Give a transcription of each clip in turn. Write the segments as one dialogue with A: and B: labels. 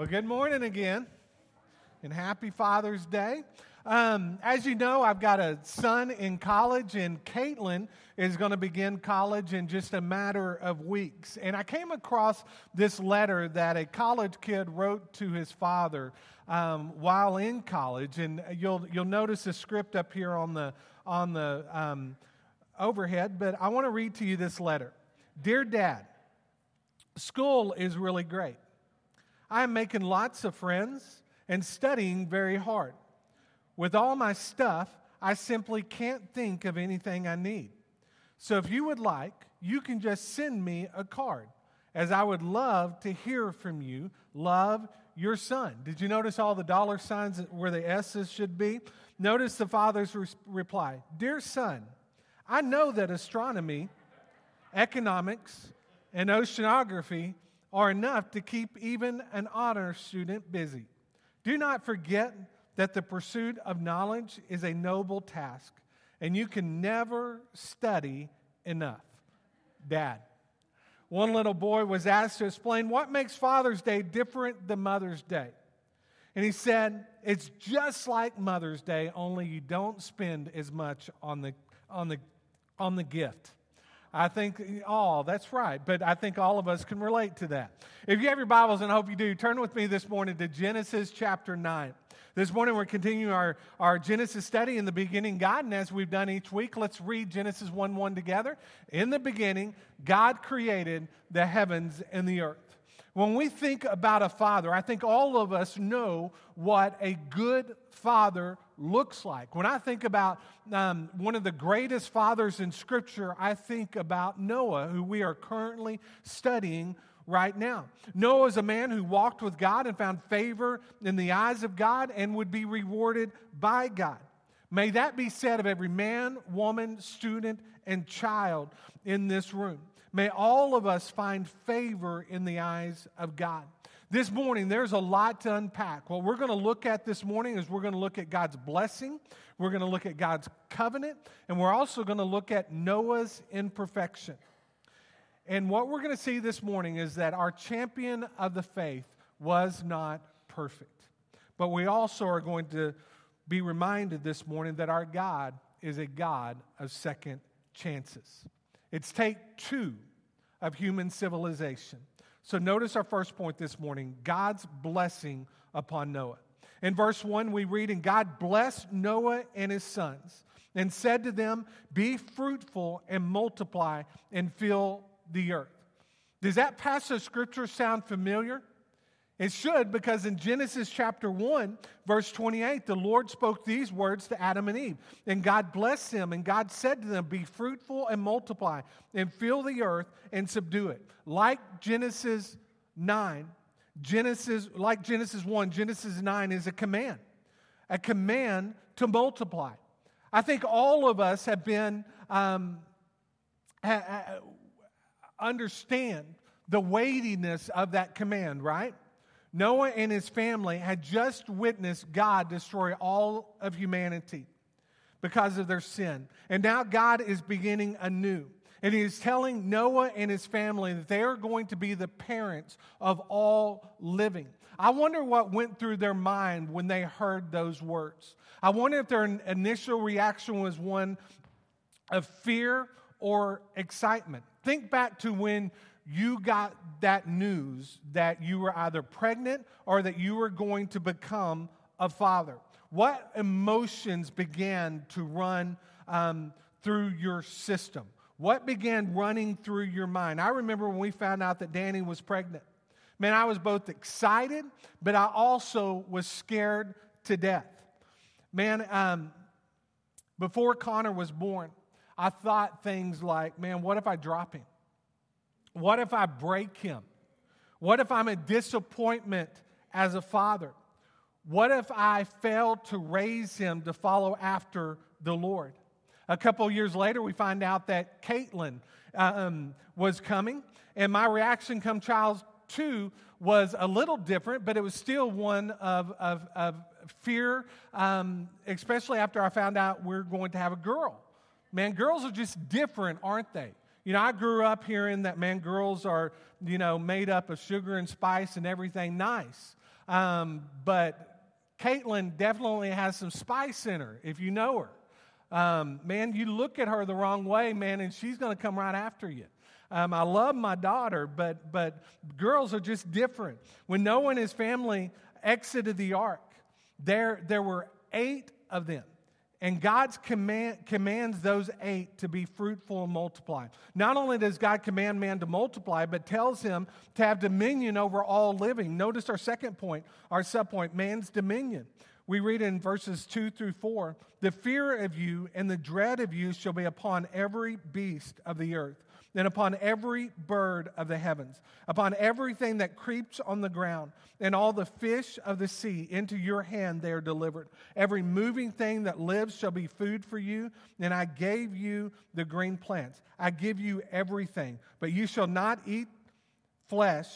A: Well, good morning again, and happy Father's Day. Um, as you know, I've got a son in college, and Caitlin is going to begin college in just a matter of weeks. And I came across this letter that a college kid wrote to his father um, while in college, and you'll you'll notice the script up here on the on the um, overhead. But I want to read to you this letter, dear Dad. School is really great. I am making lots of friends and studying very hard. With all my stuff, I simply can't think of anything I need. So if you would like, you can just send me a card, as I would love to hear from you. Love your son. Did you notice all the dollar signs where the S's should be? Notice the father's re- reply Dear son, I know that astronomy, economics, and oceanography are enough to keep even an honor student busy. Do not forget that the pursuit of knowledge is a noble task, and you can never study enough. Dad. One little boy was asked to explain what makes Father's Day different than Mother's Day. And he said, It's just like Mother's Day, only you don't spend as much on the, on the, on the gift. I think, oh, that's right. But I think all of us can relate to that. If you have your Bibles, and I hope you do, turn with me this morning to Genesis chapter 9. This morning we're continuing our, our Genesis study in the beginning, God, and as we've done each week, let's read Genesis 1 1 together. In the beginning, God created the heavens and the earth. When we think about a father, I think all of us know what a good father looks like. When I think about um, one of the greatest fathers in Scripture, I think about Noah, who we are currently studying right now. Noah is a man who walked with God and found favor in the eyes of God and would be rewarded by God. May that be said of every man, woman, student, and child in this room. May all of us find favor in the eyes of God. This morning, there's a lot to unpack. What we're going to look at this morning is we're going to look at God's blessing, we're going to look at God's covenant, and we're also going to look at Noah's imperfection. And what we're going to see this morning is that our champion of the faith was not perfect. But we also are going to be reminded this morning that our God is a God of second chances. It's take two of human civilization. So notice our first point this morning God's blessing upon Noah. In verse 1, we read, And God blessed Noah and his sons and said to them, Be fruitful and multiply and fill the earth. Does that passage of scripture sound familiar? It should, because in Genesis chapter 1, verse 28, the Lord spoke these words to Adam and Eve. And God blessed them, and God said to them, Be fruitful and multiply, and fill the earth and subdue it. Like Genesis 9, Genesis, like Genesis 1, Genesis 9 is a command, a command to multiply. I think all of us have been, um, ha, understand the weightiness of that command, right? Noah and his family had just witnessed God destroy all of humanity because of their sin. And now God is beginning anew. And he is telling Noah and his family that they are going to be the parents of all living. I wonder what went through their mind when they heard those words. I wonder if their initial reaction was one of fear or excitement. Think back to when you got that news that you were either pregnant or that you were going to become a father? What emotions began to run um, through your system? What began running through your mind? I remember when we found out that Danny was pregnant. Man, I was both excited, but I also was scared to death. Man, um, before Connor was born, I thought things like, man, what if I drop him? What if I break him? What if I'm a disappointment as a father? What if I fail to raise him to follow after the Lord? A couple years later, we find out that Caitlin um, was coming, and my reaction come child two was a little different, but it was still one of, of, of fear, um, especially after I found out we're going to have a girl. Man, girls are just different, aren't they? You know, I grew up hearing that, man, girls are, you know, made up of sugar and spice and everything nice. Um, but Caitlin definitely has some spice in her, if you know her. Um, man, you look at her the wrong way, man, and she's going to come right after you. Um, I love my daughter, but, but girls are just different. When Noah and his family exited the ark, there, there were eight of them. And God's command, commands those eight to be fruitful and multiply. Not only does God command man to multiply, but tells him to have dominion over all living. Notice our second point, our subpoint, man's dominion. We read in verses 2 through 4 The fear of you and the dread of you shall be upon every beast of the earth and upon every bird of the heavens, upon everything that creeps on the ground, and all the fish of the sea, into your hand they are delivered. Every moving thing that lives shall be food for you, and I gave you the green plants. I give you everything, but you shall not eat flesh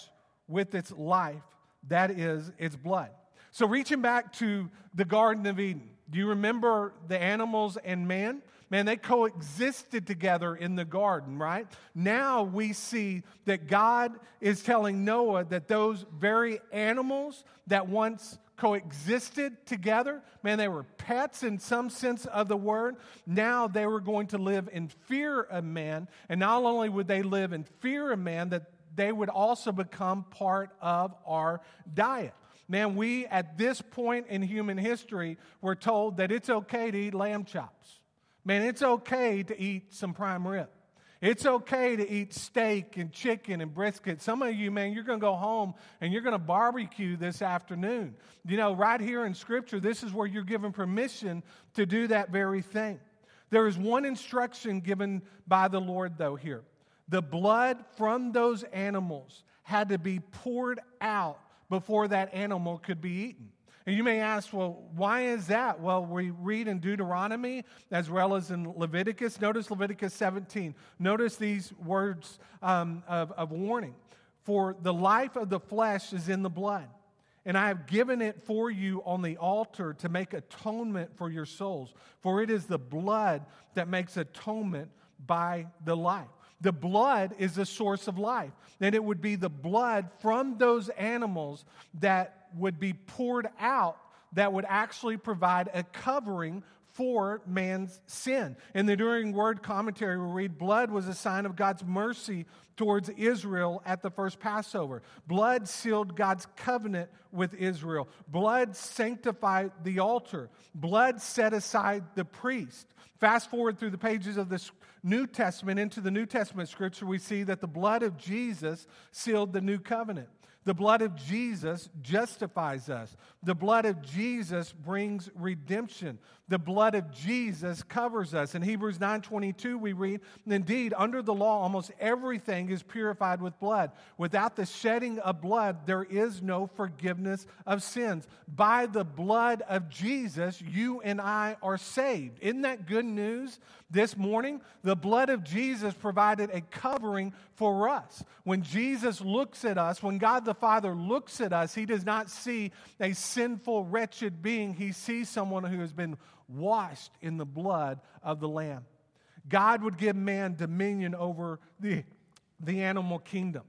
A: with its life, that is, its blood. So, reaching back to the Garden of Eden, do you remember the animals and man? Man, they coexisted together in the garden, right? Now we see that God is telling Noah that those very animals that once coexisted together, man, they were pets in some sense of the word. Now they were going to live in fear of man. And not only would they live in fear of man, that they would also become part of our diet. Man, we at this point in human history were told that it's okay to eat lamb chops. Man, it's okay to eat some prime rib. It's okay to eat steak and chicken and brisket. Some of you, man, you're going to go home and you're going to barbecue this afternoon. You know, right here in Scripture, this is where you're given permission to do that very thing. There is one instruction given by the Lord, though, here. The blood from those animals had to be poured out before that animal could be eaten. And you may ask, well, why is that? Well, we read in Deuteronomy as well as in Leviticus. Notice Leviticus 17. Notice these words um, of, of warning. For the life of the flesh is in the blood, and I have given it for you on the altar to make atonement for your souls. For it is the blood that makes atonement by the life. The blood is the source of life. And it would be the blood from those animals that would be poured out that would actually provide a covering for man's sin. In the Enduring Word commentary, we read, Blood was a sign of God's mercy towards Israel at the first Passover. Blood sealed God's covenant with Israel. Blood sanctified the altar. Blood set aside the priest. Fast forward through the pages of this New Testament into the New Testament scripture, we see that the blood of Jesus sealed the new covenant. The blood of Jesus justifies us. The blood of Jesus brings redemption. The blood of Jesus covers us. In Hebrews 9:22 we read, "Indeed, under the law almost everything is purified with blood. Without the shedding of blood there is no forgiveness of sins. By the blood of Jesus you and I are saved." Isn't that good news? This morning, the blood of Jesus provided a covering for us. When Jesus looks at us, when God the Father looks at us, he does not see a sinful, wretched being. He sees someone who has been washed in the blood of the Lamb. God would give man dominion over the, the animal kingdom.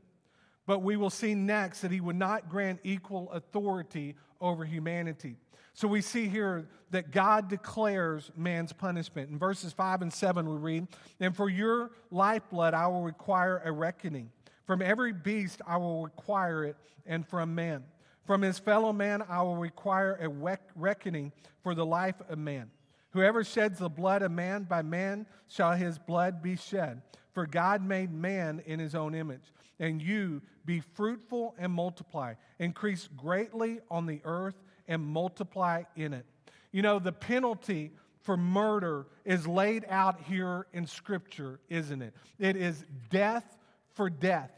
A: But we will see next that he would not grant equal authority over humanity. So we see here that God declares man's punishment. In verses 5 and 7, we read, And for your lifeblood I will require a reckoning. From every beast I will require it, and from man. From his fellow man I will require a reckoning for the life of man. Whoever sheds the blood of man, by man shall his blood be shed. For God made man in his own image. And you be fruitful and multiply, increase greatly on the earth and multiply in it. You know, the penalty for murder is laid out here in Scripture, isn't it? It is death for death.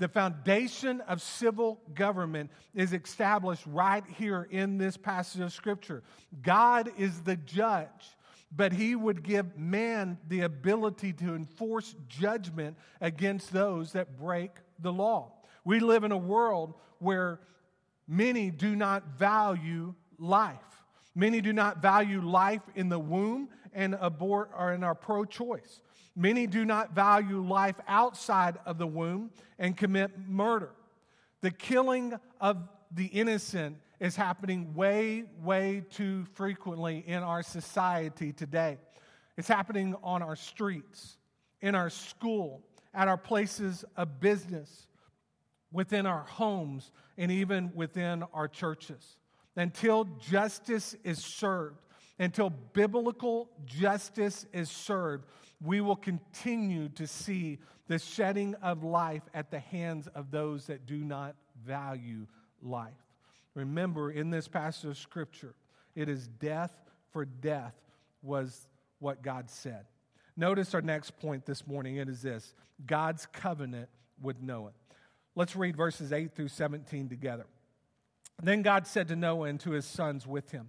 A: The foundation of civil government is established right here in this passage of Scripture. God is the judge, but He would give man the ability to enforce judgment against those that break the law. We live in a world where many do not value life. Many do not value life in the womb and abort or in our pro choice. Many do not value life outside of the womb and commit murder. The killing of the innocent is happening way, way too frequently in our society today. It's happening on our streets, in our school, at our places of business, within our homes, and even within our churches. Until justice is served, until biblical justice is served, we will continue to see the shedding of life at the hands of those that do not value life. Remember, in this passage of Scripture, it is death for death, was what God said. Notice our next point this morning. It is this God's covenant with Noah. Let's read verses 8 through 17 together. Then God said to Noah and to his sons with him,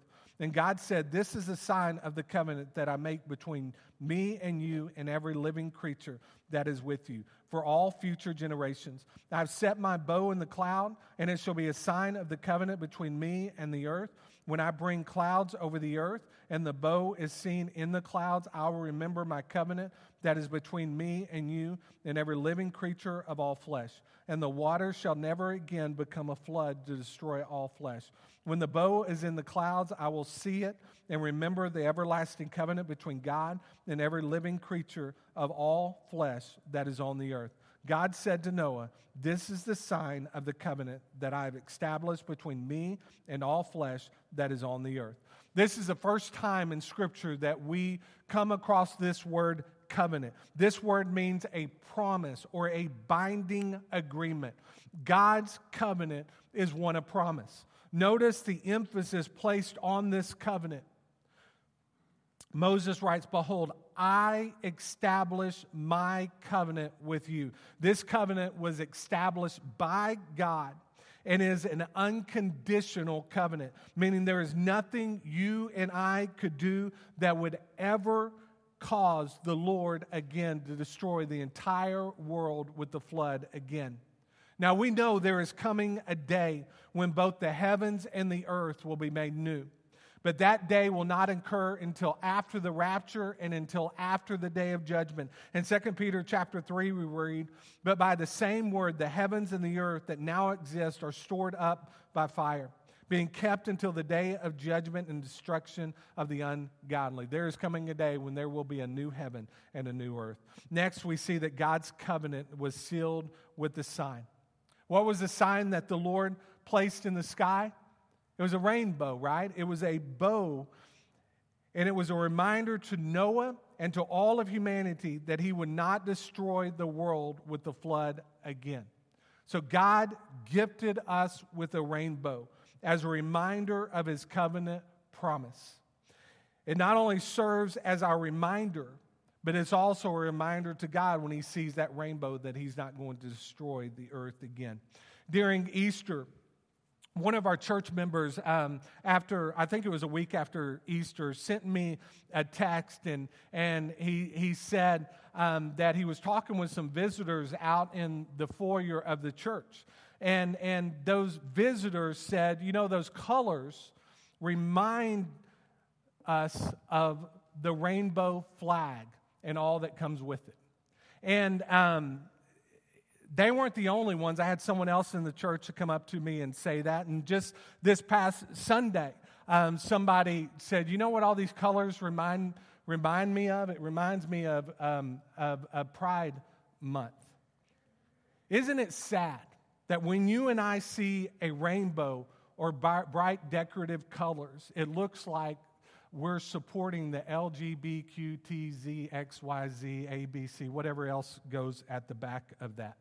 A: And God said, This is a sign of the covenant that I make between me and you and every living creature that is with you for all future generations. I have set my bow in the cloud, and it shall be a sign of the covenant between me and the earth. When I bring clouds over the earth, and the bow is seen in the clouds, I will remember my covenant that is between me and you and every living creature of all flesh. And the waters shall never again become a flood to destroy all flesh. When the bow is in the clouds, I will see it and remember the everlasting covenant between God and every living creature of all flesh that is on the earth. God said to Noah, This is the sign of the covenant that I have established between me and all flesh that is on the earth. This is the first time in Scripture that we come across this word covenant. This word means a promise or a binding agreement. God's covenant is one of promise. Notice the emphasis placed on this covenant. Moses writes, Behold, I establish my covenant with you. This covenant was established by God and is an unconditional covenant, meaning there is nothing you and I could do that would ever cause the Lord again to destroy the entire world with the flood again. Now we know there is coming a day when both the heavens and the earth will be made new. But that day will not occur until after the rapture and until after the day of judgment. In 2 Peter chapter 3 we read, "But by the same word the heavens and the earth that now exist are stored up by fire, being kept until the day of judgment and destruction of the ungodly." There is coming a day when there will be a new heaven and a new earth. Next we see that God's covenant was sealed with the sign. What was the sign that the Lord placed in the sky? It was a rainbow, right? It was a bow. And it was a reminder to Noah and to all of humanity that he would not destroy the world with the flood again. So God gifted us with a rainbow as a reminder of his covenant promise. It not only serves as our reminder but it's also a reminder to God when he sees that rainbow that he's not going to destroy the earth again. During Easter, one of our church members, um, after I think it was a week after Easter, sent me a text and, and he, he said um, that he was talking with some visitors out in the foyer of the church. And, and those visitors said, you know, those colors remind us of the rainbow flag and all that comes with it. And um, they weren't the only ones. I had someone else in the church to come up to me and say that. And just this past Sunday, um, somebody said, "You know what? All these colors remind remind me of? It reminds me of, um, of, of Pride Month." Isn't it sad that when you and I see a rainbow or bright decorative colors, it looks like we're supporting the LGBTQTZXYZ, whatever else goes at the back of that.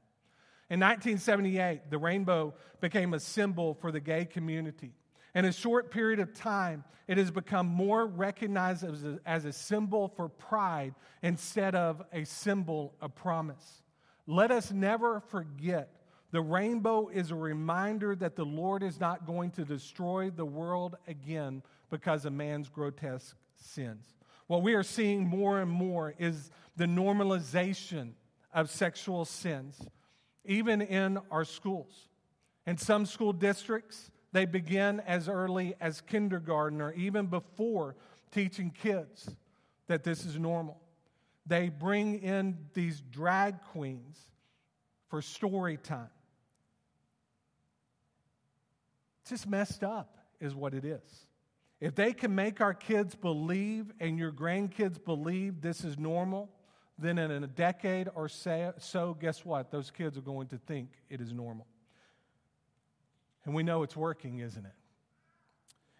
A: In 1978, the rainbow became a symbol for the gay community. In a short period of time, it has become more recognized as a, as a symbol for pride instead of a symbol of promise. Let us never forget The rainbow is a reminder that the Lord is not going to destroy the world again because of man's grotesque sins. What we are seeing more and more is the normalization of sexual sins, even in our schools. In some school districts, they begin as early as kindergarten or even before teaching kids that this is normal. They bring in these drag queens for story time. It's just messed up, is what it is. If they can make our kids believe and your grandkids believe this is normal, then in a decade or so, guess what? Those kids are going to think it is normal. And we know it's working, isn't it?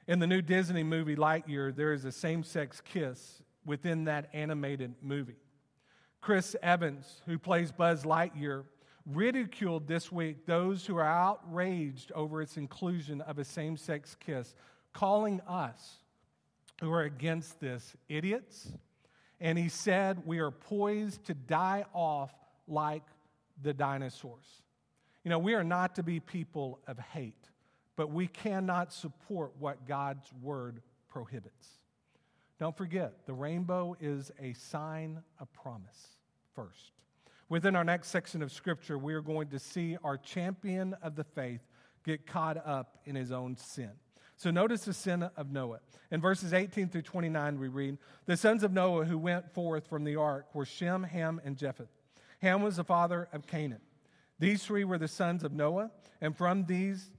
A: In the new Disney movie Lightyear, there is a same sex kiss within that animated movie. Chris Evans, who plays Buzz Lightyear, ridiculed this week those who are outraged over its inclusion of a same sex kiss, calling us who are against this idiots. And he said, We are poised to die off like the dinosaurs. You know, we are not to be people of hate, but we cannot support what God's word prohibits. Don't forget, the rainbow is a sign of promise first. Within our next section of scripture, we are going to see our champion of the faith get caught up in his own sin. So notice the sin of Noah. In verses 18 through 29, we read The sons of Noah who went forth from the ark were Shem, Ham, and Japheth. Ham was the father of Canaan. These three were the sons of Noah, and from these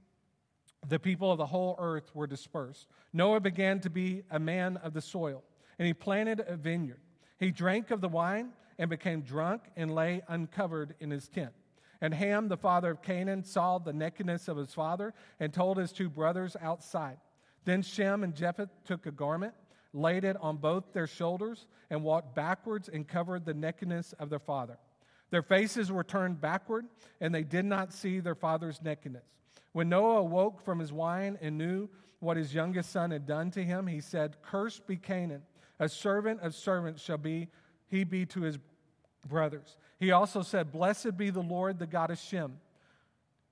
A: the people of the whole earth were dispersed. Noah began to be a man of the soil, and he planted a vineyard. He drank of the wine and became drunk and lay uncovered in his tent. And Ham, the father of Canaan, saw the nakedness of his father and told his two brothers outside. Then Shem and Japheth took a garment, laid it on both their shoulders, and walked backwards and covered the nakedness of their father. Their faces were turned backward, and they did not see their father's nakedness. When Noah awoke from his wine and knew what his youngest son had done to him, he said, Cursed be Canaan, a servant of servants shall be he be to his brothers. He also said, Blessed be the Lord, the God of Shem,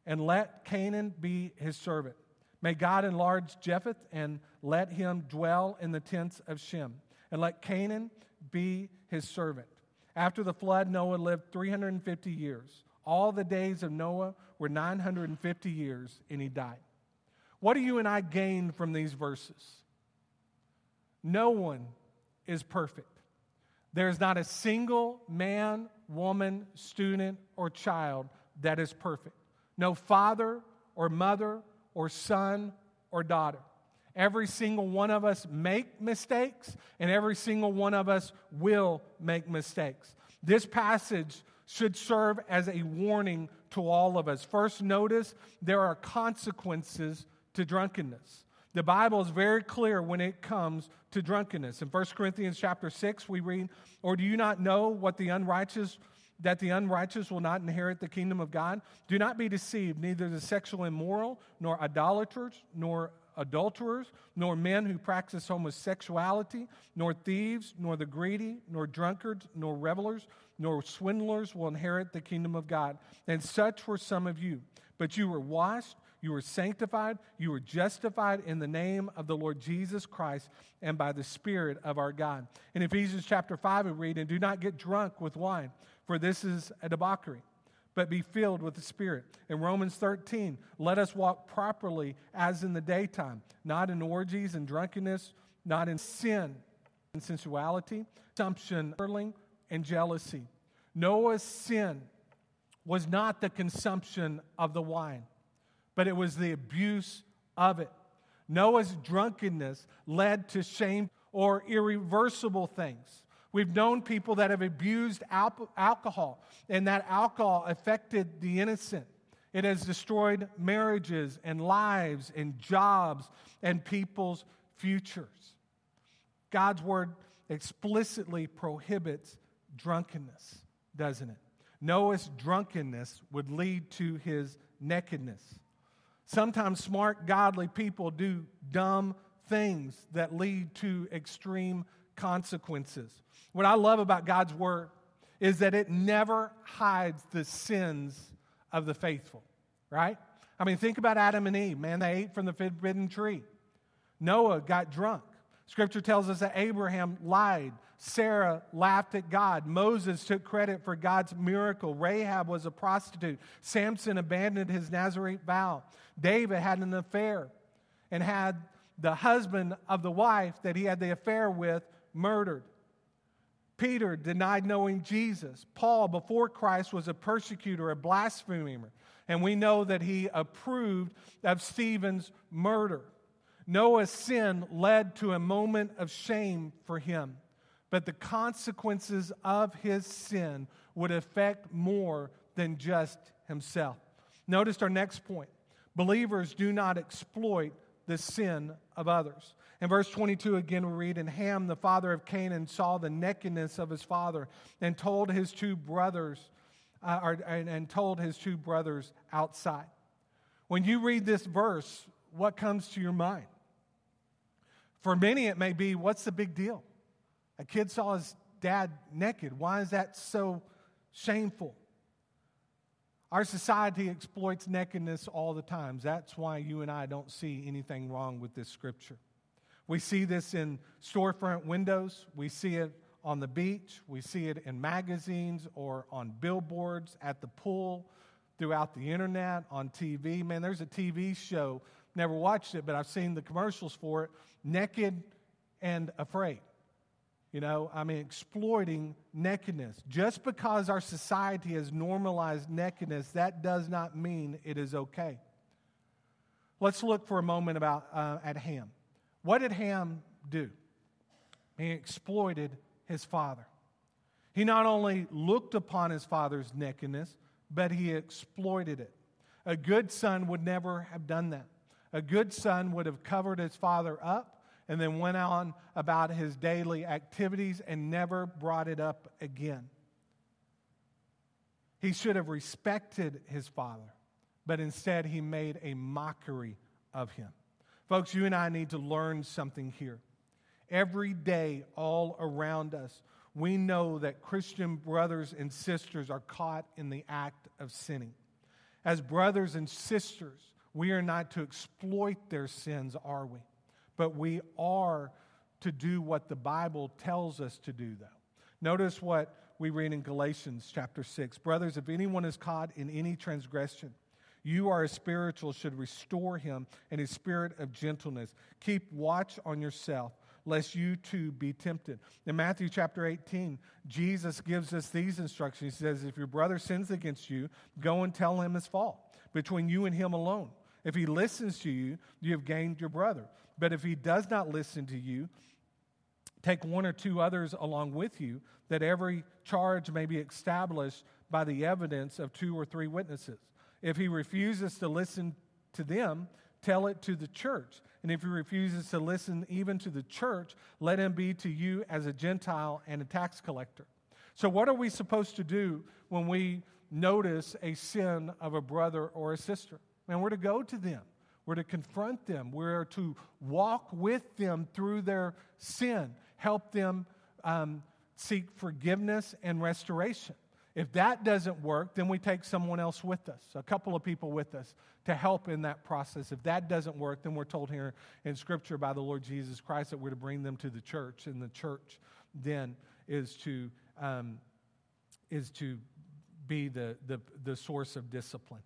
A: and let Canaan be his servant. May God enlarge Japheth and let him dwell in the tents of Shem, and let Canaan be his servant. After the flood, Noah lived 350 years. All the days of Noah were 950 years, and he died. What do you and I gain from these verses? No one is perfect. There's not a single man, woman, student, or child that is perfect. No father or mother or son or daughter. Every single one of us make mistakes, and every single one of us will make mistakes. This passage should serve as a warning to all of us. First, notice there are consequences to drunkenness. The Bible is very clear when it comes to drunkenness. In 1 Corinthians chapter 6, we read, Or do you not know what the unrighteous that the unrighteous will not inherit the kingdom of God? Do not be deceived, neither the sexual immoral, nor idolaters, nor adulterers, nor men who practice homosexuality, nor thieves, nor the greedy, nor drunkards, nor revelers, nor swindlers will inherit the kingdom of God. And such were some of you. But you were washed you were sanctified, you were justified in the name of the Lord Jesus Christ and by the Spirit of our God. In Ephesians chapter 5, we read, And do not get drunk with wine, for this is a debauchery, but be filled with the Spirit. In Romans 13, let us walk properly as in the daytime, not in orgies and drunkenness, not in sin and sensuality, consumption, and jealousy. Noah's sin was not the consumption of the wine but it was the abuse of it. Noah's drunkenness led to shame or irreversible things. We've known people that have abused al- alcohol, and that alcohol affected the innocent. It has destroyed marriages and lives and jobs and people's futures. God's word explicitly prohibits drunkenness, doesn't it? Noah's drunkenness would lead to his nakedness. Sometimes smart, godly people do dumb things that lead to extreme consequences. What I love about God's word is that it never hides the sins of the faithful. right? I mean, think about Adam and Eve. Man, they ate from the forbidden tree. Noah got drunk. Scripture tells us that Abraham lied. Sarah laughed at God. Moses took credit for God's miracle. Rahab was a prostitute. Samson abandoned his Nazarite vow. David had an affair and had the husband of the wife that he had the affair with murdered. Peter denied knowing Jesus. Paul, before Christ, was a persecutor, a blasphemer. And we know that he approved of Stephen's murder. Noah's sin led to a moment of shame for him, but the consequences of his sin would affect more than just himself. Notice our next point believers do not exploit the sin of others. In verse 22, again, we read, And Ham, the father of Canaan, saw the nakedness of his father and told his two brothers, uh, or, and, and told his two brothers outside. When you read this verse, what comes to your mind? For many, it may be what's the big deal? A kid saw his dad naked. Why is that so shameful? Our society exploits nakedness all the time. That's why you and I don't see anything wrong with this scripture. We see this in storefront windows, we see it on the beach, we see it in magazines or on billboards at the pool, throughout the internet, on TV. Man, there's a TV show, never watched it, but I've seen the commercials for it naked and afraid. You know, I mean, exploiting nakedness. Just because our society has normalized nakedness, that does not mean it is okay. Let's look for a moment about uh, at Ham. What did Ham do? He exploited his father. He not only looked upon his father's nakedness, but he exploited it. A good son would never have done that. A good son would have covered his father up and then went on about his daily activities and never brought it up again. He should have respected his father, but instead he made a mockery of him. Folks, you and I need to learn something here. Every day, all around us, we know that Christian brothers and sisters are caught in the act of sinning. As brothers and sisters, we are not to exploit their sins, are we? but we are to do what the Bible tells us to do, though. Notice what we read in Galatians chapter 6. Brothers, if anyone is caught in any transgression, you are a spiritual, should restore him in a spirit of gentleness. Keep watch on yourself, lest you too be tempted. In Matthew chapter 18, Jesus gives us these instructions. He says, If your brother sins against you, go and tell him his fault between you and him alone. If he listens to you, you have gained your brother. But if he does not listen to you, take one or two others along with you, that every charge may be established by the evidence of two or three witnesses. If he refuses to listen to them, tell it to the church. And if he refuses to listen even to the church, let him be to you as a Gentile and a tax collector. So, what are we supposed to do when we notice a sin of a brother or a sister? And we're to go to them. We're to confront them. We're to walk with them through their sin, help them um, seek forgiveness and restoration. If that doesn't work, then we take someone else with us, a couple of people with us to help in that process. If that doesn't work, then we're told here in Scripture by the Lord Jesus Christ that we're to bring them to the church, and the church then is to, um, is to be the, the, the source of discipline.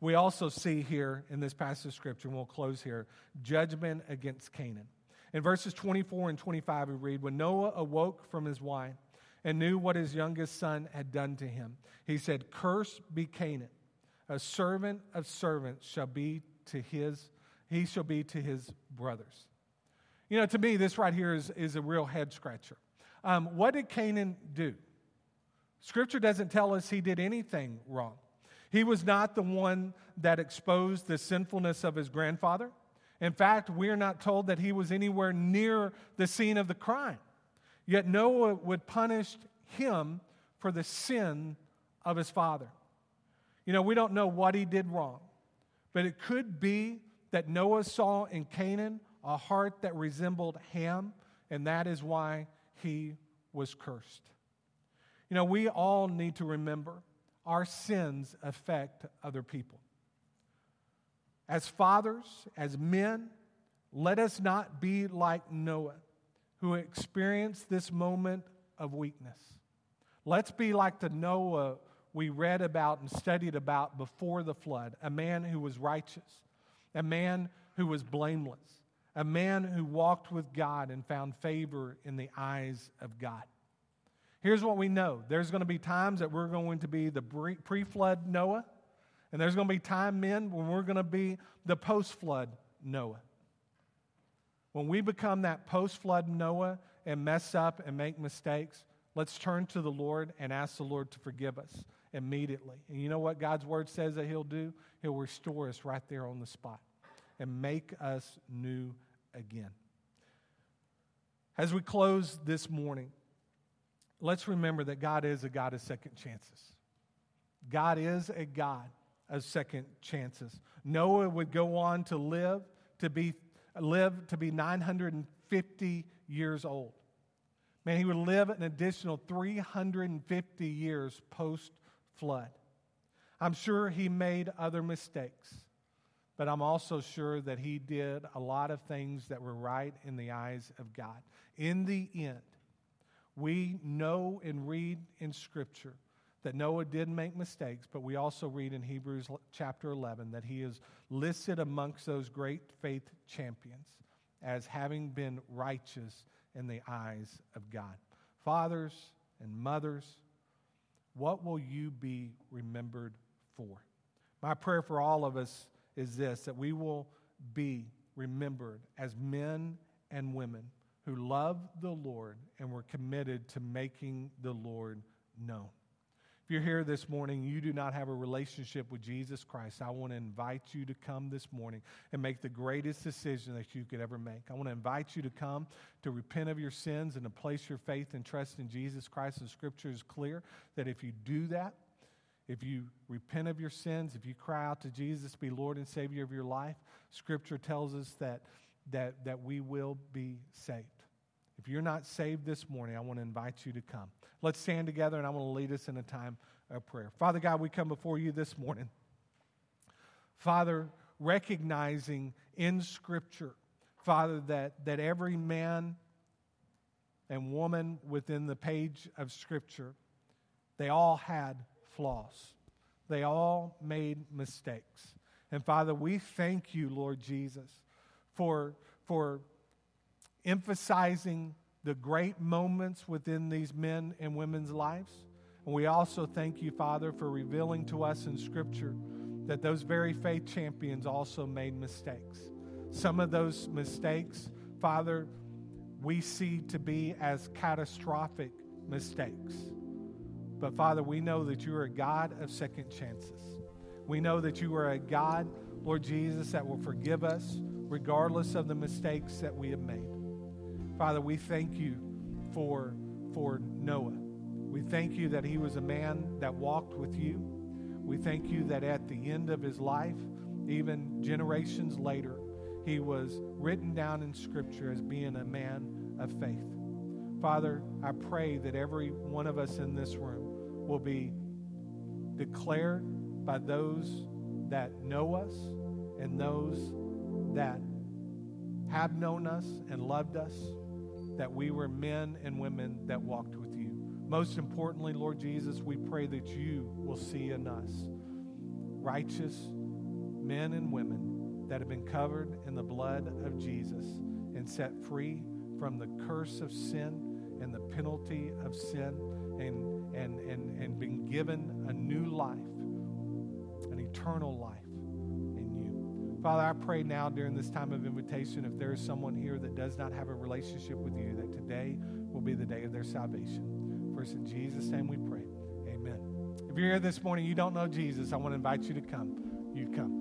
A: We also see here in this passage of scripture, and we'll close here, judgment against Canaan. In verses 24 and 25, we read When Noah awoke from his wine and knew what his youngest son had done to him, he said, Cursed be Canaan, a servant of servants shall be to his, he shall be to his brothers. You know, to me, this right here is, is a real head scratcher. Um, what did Canaan do? Scripture doesn't tell us he did anything wrong. He was not the one that exposed the sinfulness of his grandfather. In fact, we are not told that he was anywhere near the scene of the crime. Yet Noah would punish him for the sin of his father. You know, we don't know what he did wrong, but it could be that Noah saw in Canaan a heart that resembled Ham, and that is why he was cursed. You know, we all need to remember our sins affect other people. As fathers, as men, let us not be like Noah, who experienced this moment of weakness. Let's be like the Noah we read about and studied about before the flood a man who was righteous, a man who was blameless, a man who walked with God and found favor in the eyes of God. Here's what we know there's going to be times that we're going to be the pre flood Noah, and there's going to be time, men, when we're going to be the post flood Noah. When we become that post flood Noah and mess up and make mistakes, let's turn to the Lord and ask the Lord to forgive us immediately. And you know what God's word says that He'll do? He'll restore us right there on the spot and make us new again. As we close this morning, let's remember that God is a God of second chances. God is a God of second chances. Noah would go on to live to be live to be 950 years old. Man, he would live an additional 350 years post flood. I'm sure he made other mistakes, but I'm also sure that he did a lot of things that were right in the eyes of God. In the end, we know and read in Scripture that Noah did make mistakes, but we also read in Hebrews chapter 11 that he is listed amongst those great faith champions as having been righteous in the eyes of God. Fathers and mothers, what will you be remembered for? My prayer for all of us is this that we will be remembered as men and women who love the Lord and were committed to making the Lord known. If you're here this morning, you do not have a relationship with Jesus Christ, I want to invite you to come this morning and make the greatest decision that you could ever make. I want to invite you to come to repent of your sins and to place your faith and trust in Jesus Christ. The scripture is clear that if you do that, if you repent of your sins, if you cry out to Jesus be Lord and Savior of your life, scripture tells us that, that, that we will be saved. If you're not saved this morning, I want to invite you to come. Let's stand together and I want to lead us in a time of prayer. Father God, we come before you this morning. Father, recognizing in Scripture, Father, that, that every man and woman within the page of Scripture, they all had flaws. They all made mistakes. And Father, we thank you, Lord Jesus, for, for emphasizing the great moments within these men and women's lives. And we also thank you, Father, for revealing to us in Scripture that those very faith champions also made mistakes. Some of those mistakes, Father, we see to be as catastrophic mistakes. But Father, we know that you are a God of second chances. We know that you are a God, Lord Jesus, that will forgive us regardless of the mistakes that we have made. Father, we thank you for, for Noah. We thank you that he was a man that walked with you. We thank you that at the end of his life, even generations later, he was written down in Scripture as being a man of faith. Father, I pray that every one of us in this room will be declared by those that know us and those that have known us and loved us that we were men and women that walked with you. Most importantly, Lord Jesus, we pray that you will see in us righteous men and women that have been covered in the blood of Jesus and set free from the curse of sin and the penalty of sin and, and, and, and been given a new life, an eternal life. Father, I pray now during this time of invitation, if there is someone here that does not have a relationship with you, that today will be the day of their salvation. First, in Jesus' name we pray. Amen. If you're here this morning, you don't know Jesus, I want to invite you to come. You come.